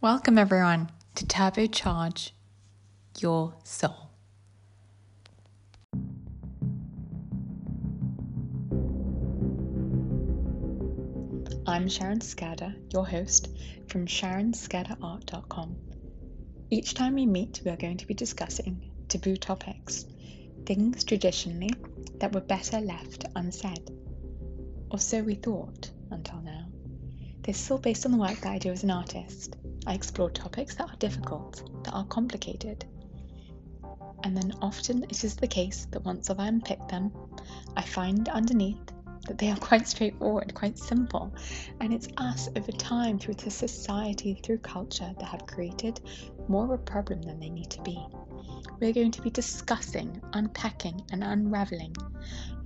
Welcome, everyone, to Turbocharge Your Soul. I'm Sharon Schurder, your host from SharonSchurderArt.com. Each time we meet, we are going to be discussing taboo topics, things traditionally that were better left unsaid. Or so we thought until now. This is all based on the work that I do as an artist. I explore topics that are difficult, that are complicated. And then often it is the case that once I've unpicked them, I find underneath that they are quite straightforward, quite simple. And it's us over time, through the society, through culture, that have created more of a problem than they need to be. We're going to be discussing, unpacking, and unraveling,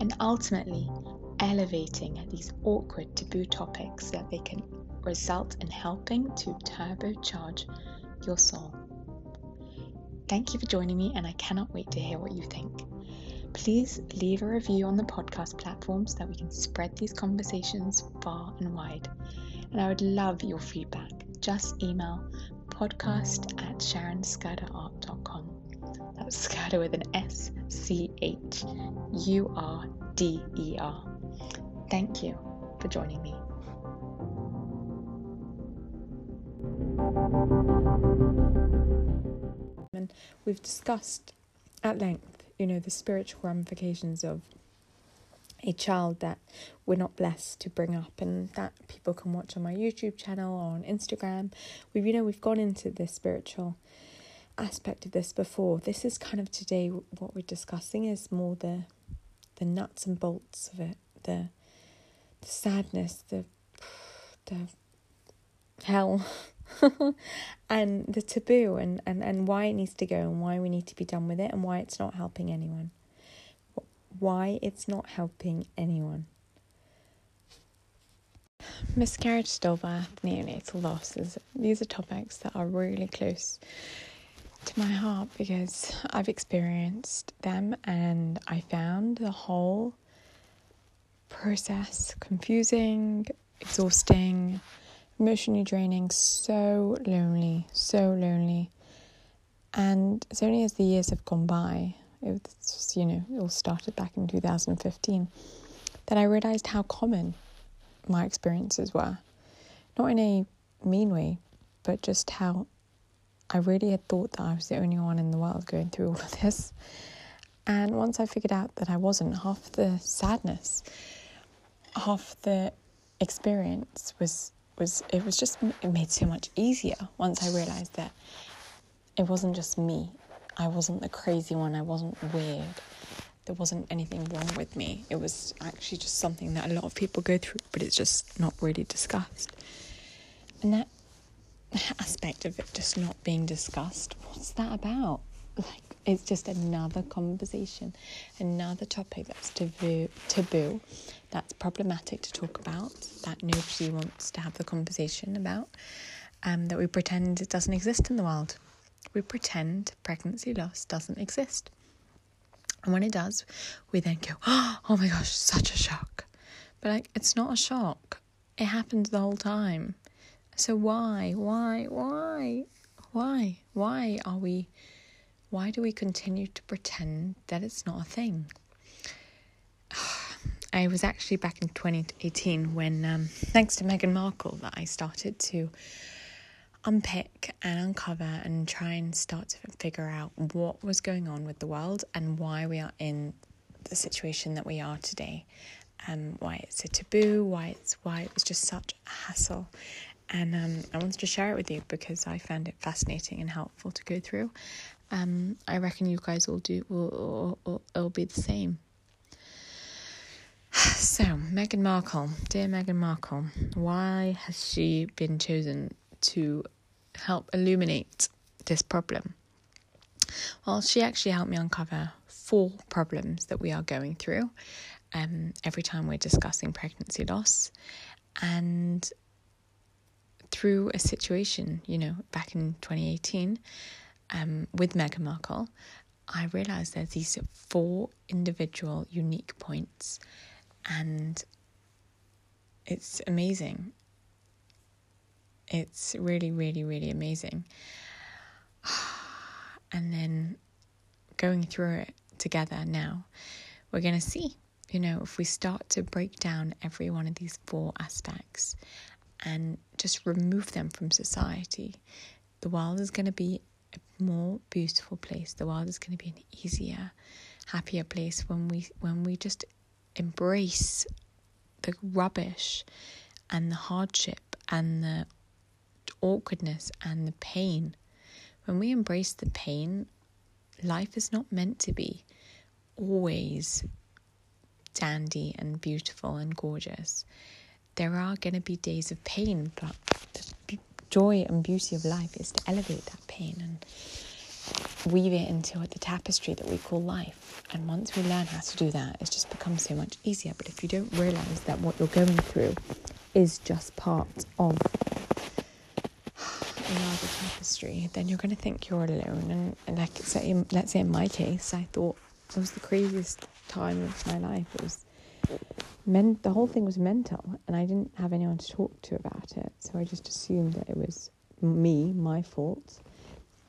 and ultimately elevating these awkward taboo topics so that they can result in helping to turbocharge your soul. Thank you for joining me, and I cannot wait to hear what you think. Please leave a review on the podcast platforms so that we can spread these conversations far and wide. And I would love your feedback. Just email podcast at sharonschurderart.com. That's Schurder with an S C H U R D E R. Thank you for joining me. And we've discussed at length, you know, the spiritual ramifications of a child that we're not blessed to bring up and that people can watch on my YouTube channel or on Instagram. We've you know we've gone into the spiritual aspect of this before. This is kind of today what we're discussing is more the the nuts and bolts of it, the the sadness, the the hell and the taboo and, and, and why it needs to go and why we need to be done with it and why it's not helping anyone. Why it's not helping anyone. Miscarriage, stillbirth, neonatal losses. These are topics that are really close to my heart because I've experienced them and I found the whole process confusing, exhausting, emotionally draining, so lonely, so lonely. And it's only as the years have gone by, it was, you know, it all started back in 2015, that I realized how common my experiences were. Not in a mean way, but just how I really had thought that I was the only one in the world going through all of this. And once I figured out that I wasn't, half the sadness, half the experience was was it was just it made so much easier once I realized that it wasn't just me. I wasn't the crazy one. I wasn't weird. There wasn't anything wrong with me. It was actually just something that a lot of people go through, but it's just not really discussed. And that aspect of it just not being discussed, what's that about? Like it's just another conversation, another topic that's taboo, taboo, that's problematic to talk about, that nobody wants to have the conversation about, um, that we pretend it doesn't exist in the world. We pretend pregnancy loss doesn't exist. And when it does, we then go, oh my gosh, such a shock. But like, it's not a shock. It happens the whole time. So why, why, why, why, why are we why do we continue to pretend that it's not a thing? I was actually back in 2018 when, um, thanks to Meghan Markle, that I started to unpick and uncover and try and start to figure out what was going on with the world and why we are in the situation that we are today. Um, why it's a taboo, why it's why it was just such a hassle, and um, I wanted to share it with you because I found it fascinating and helpful to go through. Um, I reckon you guys will do will, will, will be the same. So, Meghan Markle, dear Meghan Markle, why has she been chosen to help illuminate this problem? Well, she actually helped me uncover four problems that we are going through um, every time we're discussing pregnancy loss. And through a situation, you know, back in 2018, um, with Meghan Markle, I realized there's these four individual unique points, and it's amazing. It's really, really, really amazing. And then going through it together now, we're going to see, you know, if we start to break down every one of these four aspects and just remove them from society, the world is going to be a more beautiful place. The world is going to be an easier, happier place when we when we just embrace the rubbish and the hardship and the awkwardness and the pain. When we embrace the pain, life is not meant to be always dandy and beautiful and gorgeous. There are going to be days of pain, but the joy and beauty of life is to elevate that pain and weave it into the tapestry that we call life. And once we learn how to do that, it just becomes so much easier. But if you don't realize that what you're going through is just part of a larger tapestry, then you're going to think you're alone. And, and like say, let's say in my case, I thought it was the craziest time of my life. It was men. The whole thing was mental, and I didn't have anyone to talk to about it. So I just assumed that it was me, my fault,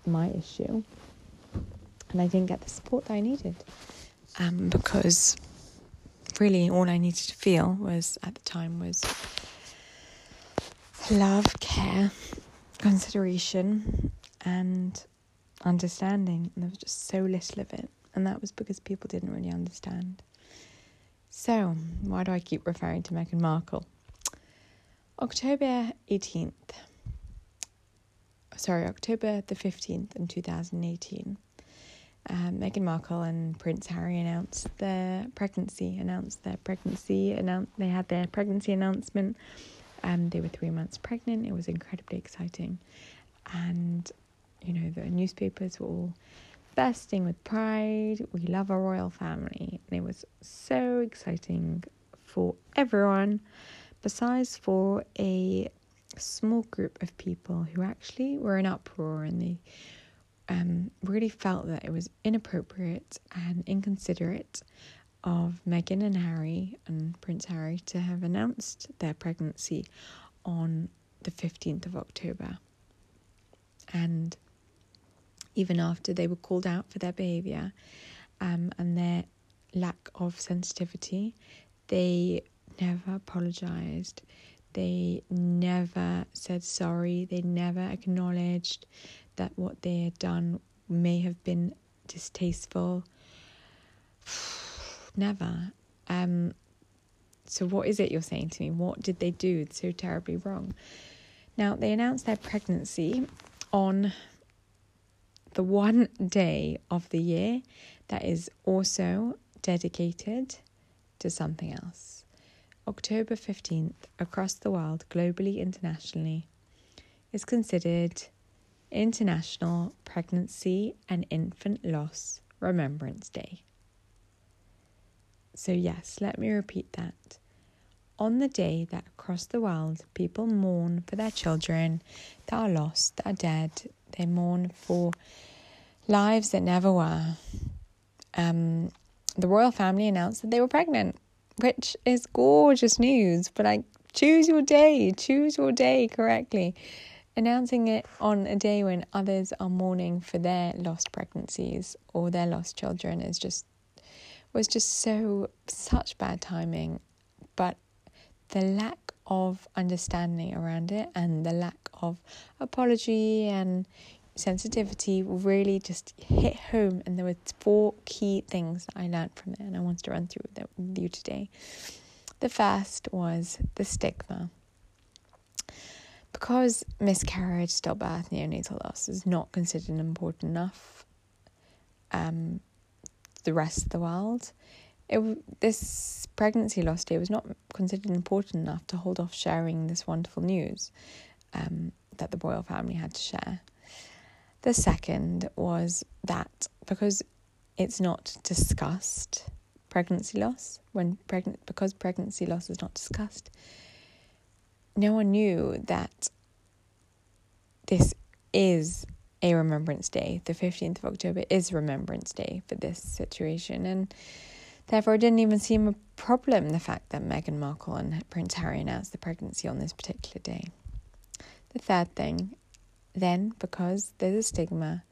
my issue, and I didn't get the support that I needed. Um, because really, all I needed to feel was at the time was love, care, consideration, and understanding. And there was just so little of it. And that was because people didn't really understand. So, why do I keep referring to Meghan Markle? October 18th, sorry, October the 15th in 2018, um, Meghan Markle and Prince Harry announced their pregnancy, announced their pregnancy, announced, they had their pregnancy announcement. Um, they were three months pregnant. It was incredibly exciting. And, you know, the newspapers were all bursting with pride. We love our royal family. And it was so exciting for everyone, besides for a small group of people who actually were in uproar and they um, really felt that it was inappropriate and inconsiderate of Meghan and Harry and Prince Harry to have announced their pregnancy on the 15th of October. And even after they were called out for their behaviour um, and their lack of sensitivity, they never apologised. They never said sorry. They never acknowledged that what they had done may have been distasteful. never. Um, so, what is it you're saying to me? What did they do so terribly wrong? Now, they announced their pregnancy on the one day of the year that is also dedicated to something else. October 15th, across the world, globally, internationally, is considered International Pregnancy and Infant Loss Remembrance Day. So, yes, let me repeat that. On the day that across the world people mourn for their children that are lost, that are dead, they mourn for lives that never were. Um, the royal family announced that they were pregnant, which is gorgeous news. But like, choose your day, choose your day correctly. Announcing it on a day when others are mourning for their lost pregnancies or their lost children is just was just so such bad timing. But the lack of understanding around it and the lack of apology and sensitivity really just hit home and there were four key things that I learned from it and I wanted to run through that with you today. The first was the stigma. Because miscarriage, stillbirth, neonatal loss is not considered important enough um, the rest of the world, it, this pregnancy loss day was not considered important enough to hold off sharing this wonderful news um, that the royal family had to share. The second was that because it's not discussed, pregnancy loss, when pregnant because pregnancy loss is not discussed, no one knew that this is a Remembrance Day. The 15th of October is Remembrance Day for this situation. And therefore, it didn't even seem a problem the fact that Meghan Markle and Prince Harry announced the pregnancy on this particular day. the third thing, then because there's a stigma,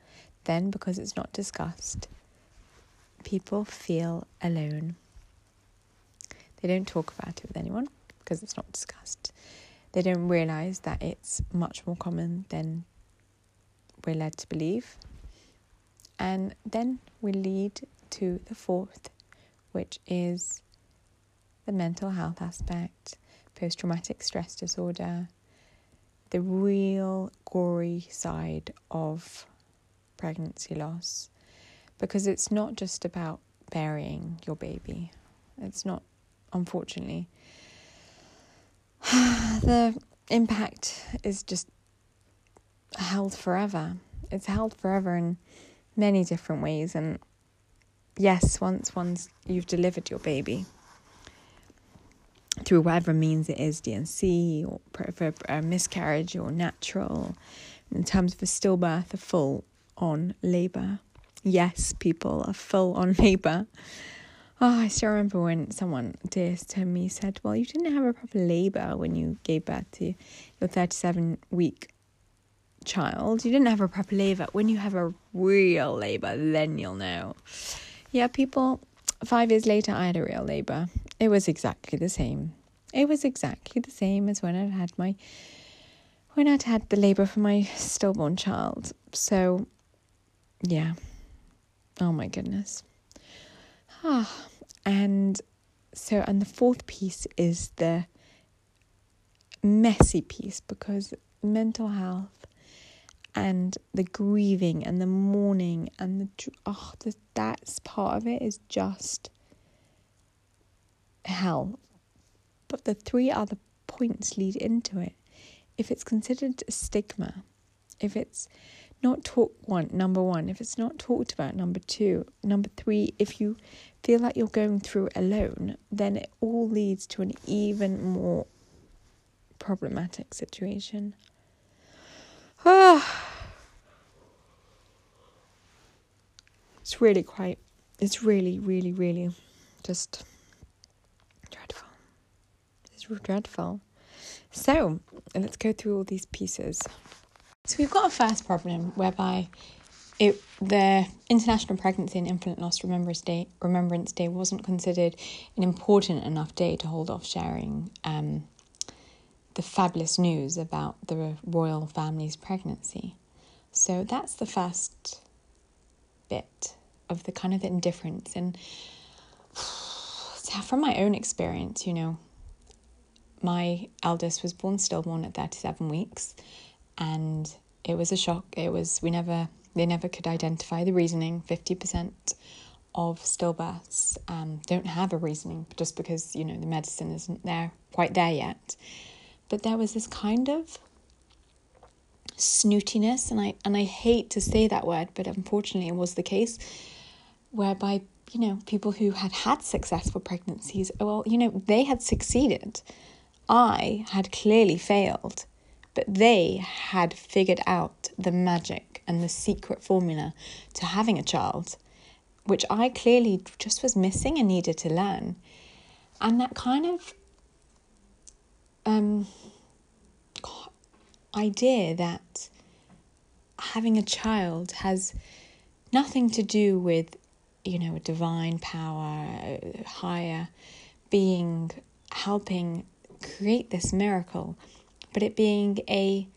then because it's not discussed, people feel alone. They don't talk about it with anyone because it's not discussed. They don't realize that it's much more common than we're led to believe. And then we lead to the fourth, which is the mental health aspect, post traumatic stress disorder, the real gory side of pregnancy loss. Because it's not just about burying your baby, it's not, unfortunately. the impact is just held forever. It's held forever in many different ways. And yes, once once you've delivered your baby through whatever means it is, D&C or for a miscarriage or natural, in terms of a stillbirth, a full on labour. Yes, people, a full on labour. Oh, I still remember when someone dear to me said, Well, you didn't have a proper labour when you gave birth to your 37 week child. You didn't have a proper labour. When you have a real labour, then you'll know. Yeah, people, five years later, I had a real labour. It was exactly the same. It was exactly the same as when I'd had my when I'd had the labour for my stillborn child. So, yeah. Oh my goodness. Ah, and so, and the fourth piece is the messy piece because mental health and the grieving and the mourning and the oh the, that's part of it is just hell but the three other points lead into it if it's considered a stigma if it's not talked one number one if it's not talked about number two number three if you feel like you're going through alone then it all leads to an even more problematic situation Ah. it's really quite, it's really, really, really just. It's dreadful. So let's go through all these pieces. So we've got a first problem whereby it the International Pregnancy and Infant Loss Remembrance Day Remembrance Day wasn't considered an important enough day to hold off sharing um, the fabulous news about the royal family's pregnancy. So that's the first bit of the kind of indifference. And from my own experience, you know, my eldest was born stillborn at 37 weeks, and it was a shock. It was, we never, they never could identify the reasoning. 50% of stillbirths um, don't have a reasoning just because, you know, the medicine isn't there, quite there yet. But there was this kind of snootiness, and I and I hate to say that word, but unfortunately it was the case, whereby you know people who had had successful pregnancies, well, you know they had succeeded. I had clearly failed, but they had figured out the magic and the secret formula to having a child, which I clearly just was missing and needed to learn. And that kind of um, idea that having a child has nothing to do with, you know, a divine power, a higher being helping create this miracle, but it being a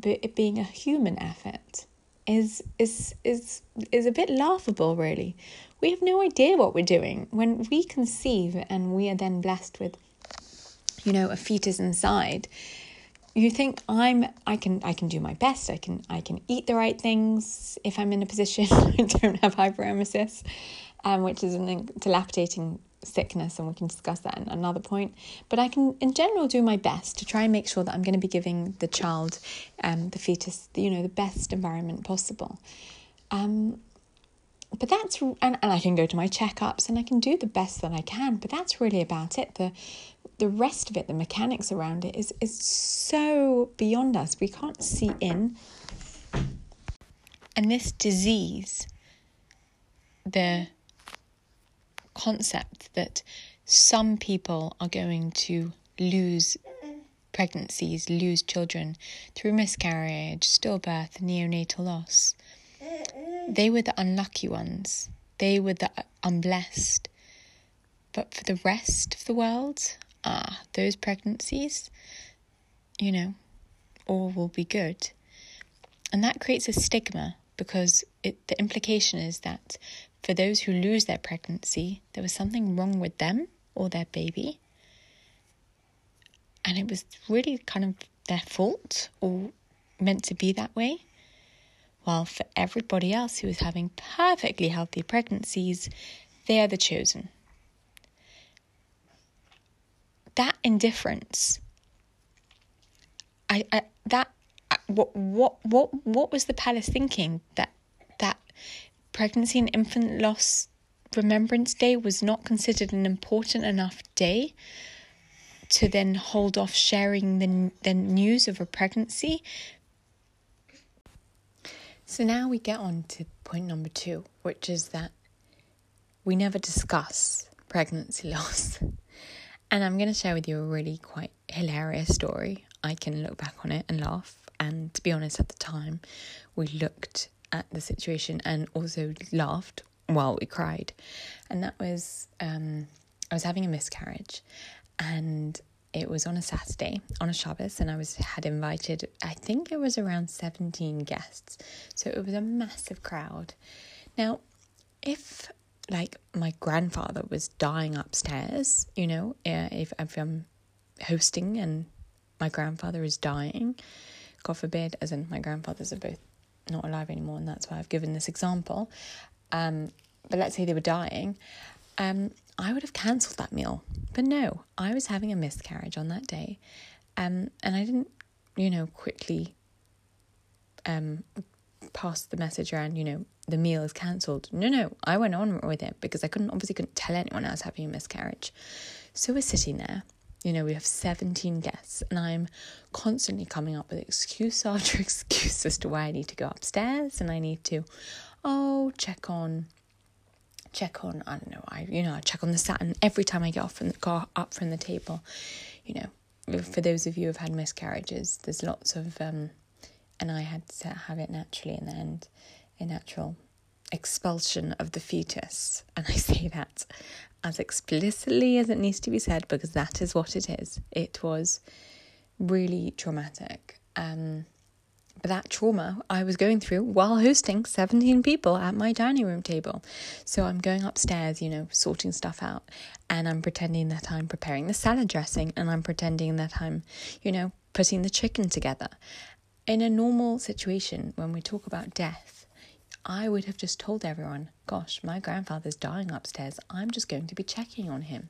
but it being a human effort is is is is a bit laughable really. We have no idea what we're doing. When we conceive and we are then blessed with you know, a fetus inside, you think I'm I can I can do my best. I can I can eat the right things if I'm in a position I don't have hyperemesis, um, which is an dilapidating sickness, and we can discuss that in another point. But I can, in general, do my best to try and make sure that I'm going to be giving the child, um, the fetus, you know, the best environment possible. Um, but that's and, and I can go to my checkups and I can do the best that I can. But that's really about it. The the rest of it, the mechanics around it, is is so beyond us. We can't see in. And this disease, the concept that some people are going to lose pregnancies lose children through miscarriage, stillbirth, neonatal loss. They were the unlucky ones. They were the unblessed. But for the rest of the world, ah, those pregnancies, you know, all will be good. And that creates a stigma because it, the implication is that for those who lose their pregnancy, there was something wrong with them or their baby. And it was really kind of their fault or meant to be that way. While for everybody else who is having perfectly healthy pregnancies, they are the chosen. That indifference, I, I that what what what what was the palace thinking that that pregnancy and infant loss remembrance day was not considered an important enough day to then hold off sharing the the news of a pregnancy. So now we get on to point number 2 which is that we never discuss pregnancy loss. And I'm going to share with you a really quite hilarious story. I can look back on it and laugh. And to be honest, at the time, we looked at the situation and also laughed while we cried. And that was, um, I was having a miscarriage and it was on a Saturday on a Shabbos, and I was had invited. I think it was around seventeen guests, so it was a massive crowd. Now, if like my grandfather was dying upstairs, you know, uh, if if I'm hosting and my grandfather is dying, God forbid, as in my grandfathers are both not alive anymore, and that's why I've given this example. Um, but let's say they were dying, um, I would have cancelled that meal. But no, I was having a miscarriage on that day, um, and I didn't, you know, quickly um, pass the message around. You know, the meal is cancelled. No, no, I went on with it because I couldn't obviously couldn't tell anyone I was having a miscarriage. So we're sitting there you know, we have 17 guests, and I'm constantly coming up with excuse after excuse as to why I need to go upstairs and I need to, oh, check on, check on, I don't know, I, you know, I check on the satin every time I get off from the up from the table, you know, for those of you who've had miscarriages, there's lots of, um, and I had to have it naturally in the end, a natural expulsion of the fetus. And I say that as explicitly as it needs to be said because that is what it is. It was really traumatic. Um, but that trauma I was going through while hosting 17 people at my dining room table. So I'm going upstairs, you know, sorting stuff out, and I'm pretending that I'm preparing the salad dressing, and I'm pretending that I'm, you know, putting the chicken together. In a normal situation, when we talk about death, I would have just told everyone, gosh, my grandfather's dying upstairs. I'm just going to be checking on him.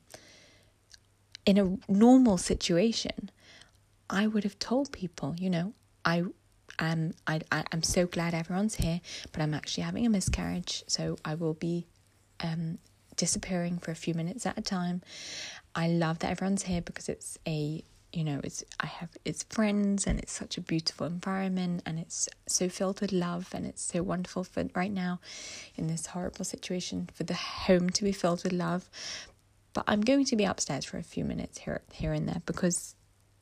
In a normal situation, I would have told people, you know, I am I, I am so glad everyone's here, but I'm actually having a miscarriage, so I will be um, disappearing for a few minutes at a time. I love that everyone's here because it's a you know it's i have it's friends and it's such a beautiful environment and it's so filled with love and it's so wonderful for right now in this horrible situation for the home to be filled with love. But i'm going to be upstairs for a few minutes here here and there because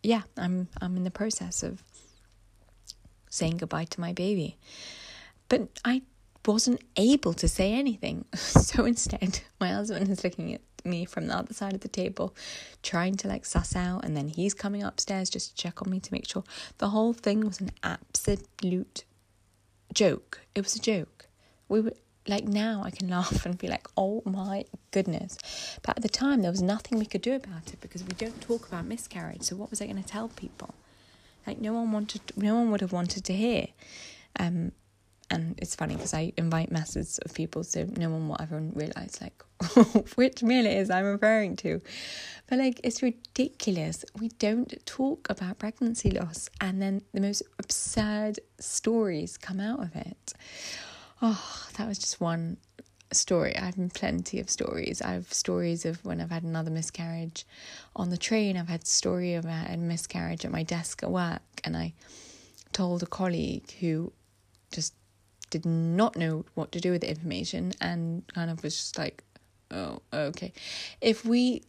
yeah i'm i'm in the process of saying goodbye to my baby. But i wasn't able to say anything. So instead my husband is looking at me from the other side of the table, trying to like suss out, and then he's coming upstairs just to check on me to make sure. The whole thing was an absolute joke. It was a joke. We were like now I can laugh and be like, oh my goodness. But at the time there was nothing we could do about it because we don't talk about miscarriage. So what was I going to tell people? Like no one wanted, no one would have wanted to hear. Um, and it's funny because I invite masses of people, so no one will ever realize like which meal it is I'm referring to. But like it's ridiculous. We don't talk about pregnancy loss, and then the most absurd stories come out of it. Oh, that was just one story. I have plenty of stories. I have stories of when I've had another miscarriage on the train. I've had story of a miscarriage at my desk at work, and I told a colleague who just did not know what to do with the information and kind of was just like, oh, okay. If we,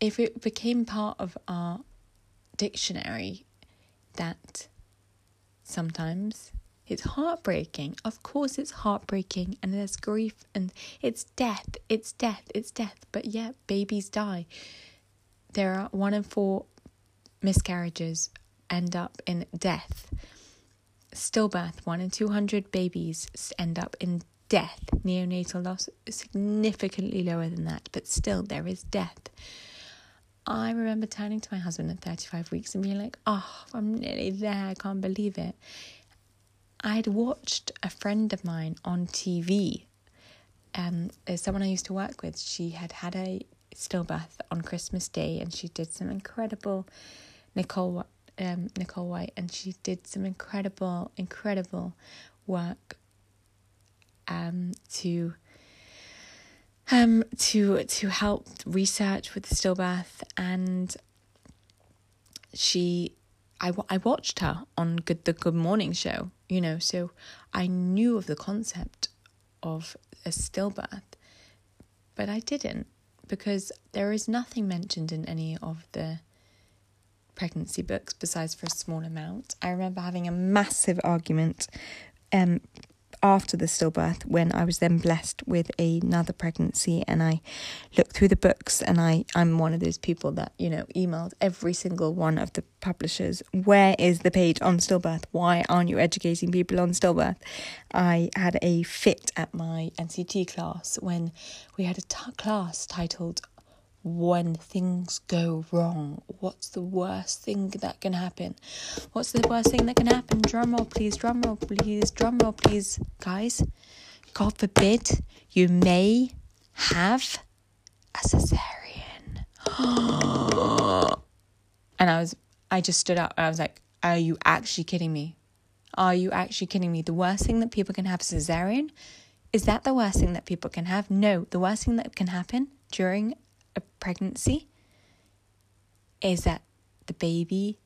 if it became part of our dictionary that sometimes it's heartbreaking. Of course, it's heartbreaking, and there's grief, and it's death, it's death, it's death. But yeah, babies die. There are one in four miscarriages end up in death. Stillbirth, one in 200 babies end up in death. Neonatal loss significantly lower than that, but still, there is death. I remember turning to my husband at 35 weeks and being like, oh, I'm nearly there. I can't believe it. I had watched a friend of mine on TV. Um, someone I used to work with. She had had a stillbirth on Christmas Day, and she did some incredible Nicole um, Nicole White, and she did some incredible, incredible work um, to um, to to help research with the stillbirth, and she, I, I watched her on Good the Good Morning Show, you know, so I knew of the concept of a stillbirth, but I didn't because there is nothing mentioned in any of the pregnancy books besides for a small amount. I remember having a massive argument um, after the stillbirth when I was then blessed with another pregnancy and I looked through the books and I I'm one of those people that you know emailed every single one of the publishers where is the page on stillbirth why aren't you educating people on stillbirth I had a fit at my NCT class when we had a t- class titled when things go wrong. What's the worst thing that can happen? What's the worst thing that can happen? Drum roll, please. Drum roll, please. Drum roll, please. Guys, God forbid you may have a cesarean. and I was, I just stood up and I was like, Are you actually kidding me? Are you actually kidding me? The worst thing that people can have is cesarean? Is that the worst thing that people can have? No, the worst thing that can happen during a pregnancy is that the baby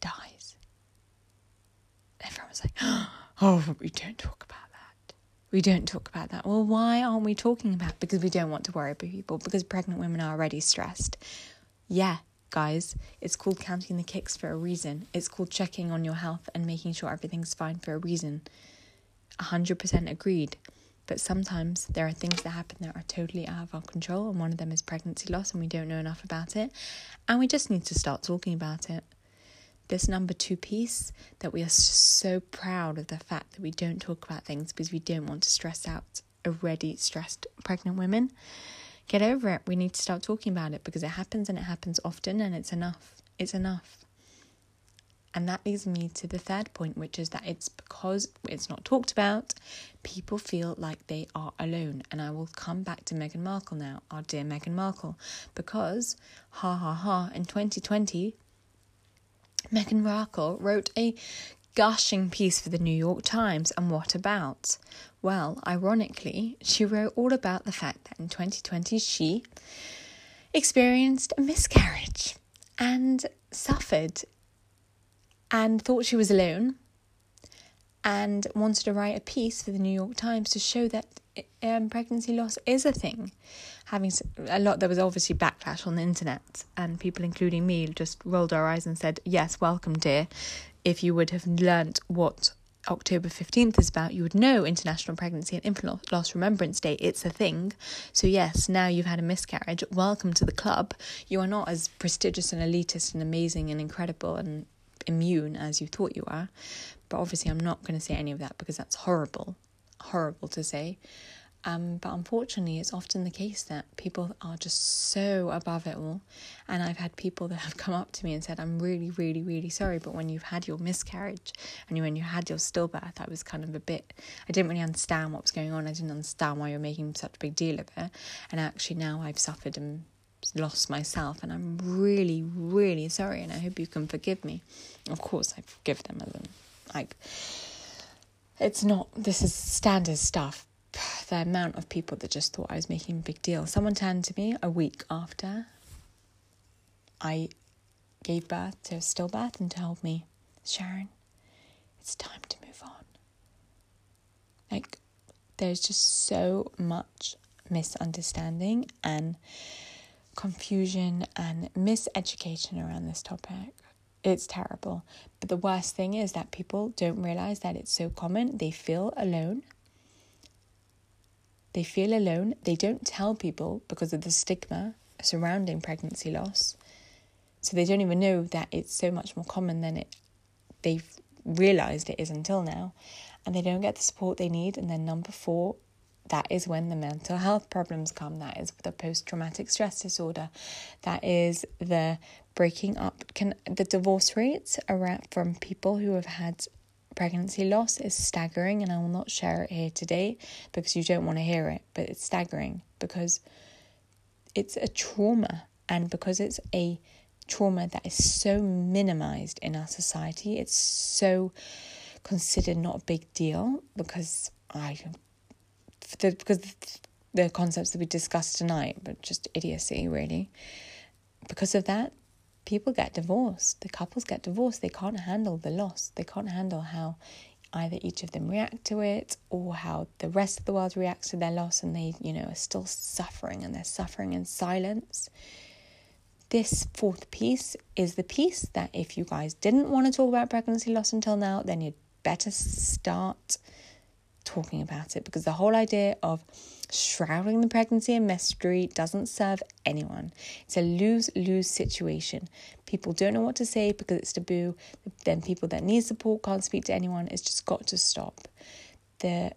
dies. Everyone was like, oh, we don't talk about that. We don't talk about that. Well, why aren't we talking about it? Because we don't want to worry people, because pregnant women are already stressed. Yeah, guys, it's called counting the kicks for a reason. It's called checking on your health and making sure everything's fine for a reason. 100% agreed. But sometimes there are things that happen that are totally out of our control, and one of them is pregnancy loss, and we don't know enough about it. And we just need to start talking about it. This number two piece that we are so proud of the fact that we don't talk about things because we don't want to stress out already stressed pregnant women. Get over it. We need to start talking about it because it happens and it happens often, and it's enough. It's enough. And that leads me to the third point, which is that it's because it's not talked about, people feel like they are alone. And I will come back to Meghan Markle now, our dear Meghan Markle, because ha ha ha, in 2020, Meghan Markle wrote a gushing piece for the New York Times. And what about? Well, ironically, she wrote all about the fact that in 2020 she experienced a miscarriage and suffered and thought she was alone and wanted to write a piece for the New York Times to show that um, pregnancy loss is a thing. Having a lot, there was obviously backlash on the internet, and people, including me, just rolled our eyes and said, Yes, welcome, dear. If you would have learnt what October 15th is about, you would know International Pregnancy and Infant Loss Remembrance Day. It's a thing. So, yes, now you've had a miscarriage. Welcome to the club. You are not as prestigious and elitist and amazing and incredible and immune as you thought you were. But obviously, I'm not going to say any of that because that's horrible, horrible to say. Um, but unfortunately, it's often the case that people are just so above it all. And I've had people that have come up to me and said, I'm really, really, really sorry. But when you've had your miscarriage and when you had your stillbirth, I was kind of a bit, I didn't really understand what was going on. I didn't understand why you're making such a big deal of it. And actually, now I've suffered and lost myself and I'm really, really sorry and I hope you can forgive me. Of course I forgive them as in like it's not this is standard stuff. The amount of people that just thought I was making a big deal. Someone turned to me a week after I gave birth to a stillbirth and told me, Sharon, it's time to move on. Like there's just so much misunderstanding and confusion and miseducation around this topic. It's terrible. But the worst thing is that people don't realize that it's so common. They feel alone. They feel alone. They don't tell people because of the stigma surrounding pregnancy loss. So they don't even know that it's so much more common than it they've realized it is until now. And they don't get the support they need. And then number four, that is when the mental health problems come. That is the post traumatic stress disorder. That is the breaking up. Can the divorce rates around from people who have had pregnancy loss is staggering, and I will not share it here today because you don't want to hear it. But it's staggering because it's a trauma, and because it's a trauma that is so minimized in our society, it's so considered not a big deal because I the, because the concepts that we discussed tonight, but just idiocy, really. Because of that, people get divorced. The couples get divorced. They can't handle the loss. They can't handle how either each of them react to it or how the rest of the world reacts to their loss and they, you know, are still suffering and they're suffering in silence. This fourth piece is the piece that if you guys didn't want to talk about pregnancy loss until now, then you'd better start talking about it because the whole idea of shrouding the pregnancy in mystery doesn't serve anyone. It's a lose lose situation. People don't know what to say because it's taboo. Then people that need support can't speak to anyone. It's just got to stop. The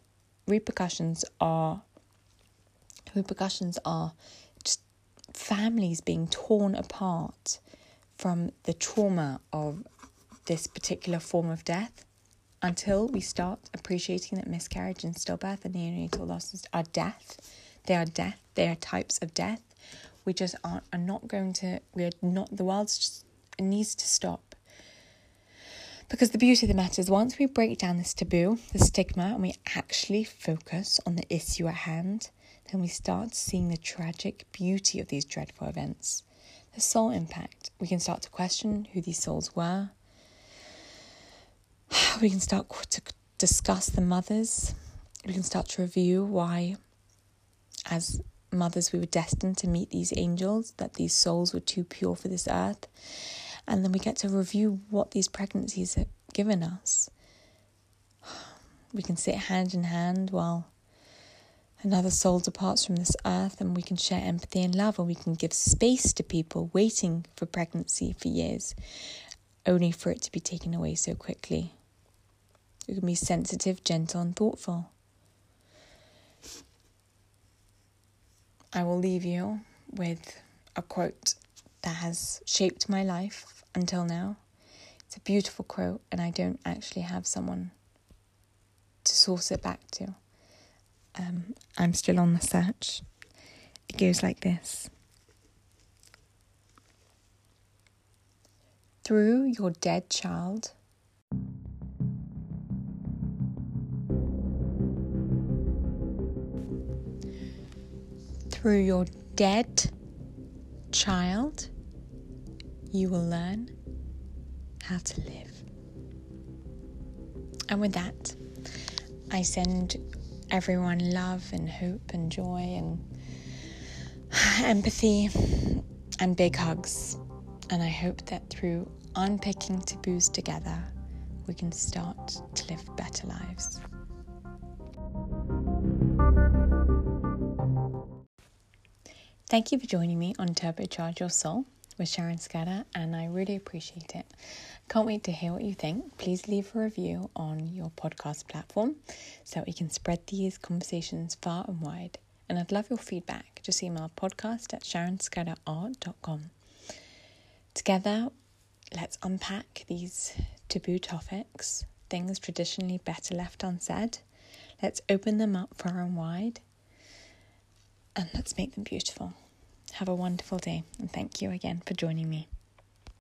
repercussions are repercussions are just families being torn apart from the trauma of this particular form of death until we start appreciating that miscarriage and stillbirth and neonatal losses are death. They are death. They are types of death. We just aren't are not going to we're not the world needs to stop. Because the beauty of the matter is once we break down this taboo, the stigma, and we actually focus on the issue at hand, then we start seeing the tragic beauty of these dreadful events. The soul impact. We can start to question who these souls were, we can start to discuss the mothers. We can start to review why, as mothers, we were destined to meet these angels, that these souls were too pure for this earth. And then we get to review what these pregnancies have given us. We can sit hand in hand while another soul departs from this earth, and we can share empathy and love, and we can give space to people waiting for pregnancy for years, only for it to be taken away so quickly. You can be sensitive, gentle, and thoughtful. I will leave you with a quote that has shaped my life until now. It's a beautiful quote, and I don't actually have someone to source it back to. Um, I'm still on the search. It goes like this Through your dead child, Through your dead child, you will learn how to live. And with that, I send everyone love and hope and joy and empathy and big hugs. And I hope that through unpicking taboos together, we can start to live better lives. Thank you for joining me on Turbocharge Your Soul with Sharon Schurder, and I really appreciate it. Can't wait to hear what you think. Please leave a review on your podcast platform so we can spread these conversations far and wide. And I'd love your feedback. Just email podcast at sharonschurderart.com. Together, let's unpack these taboo topics, things traditionally better left unsaid. Let's open them up far and wide and let's make them beautiful. Have a wonderful day, and thank you again for joining me.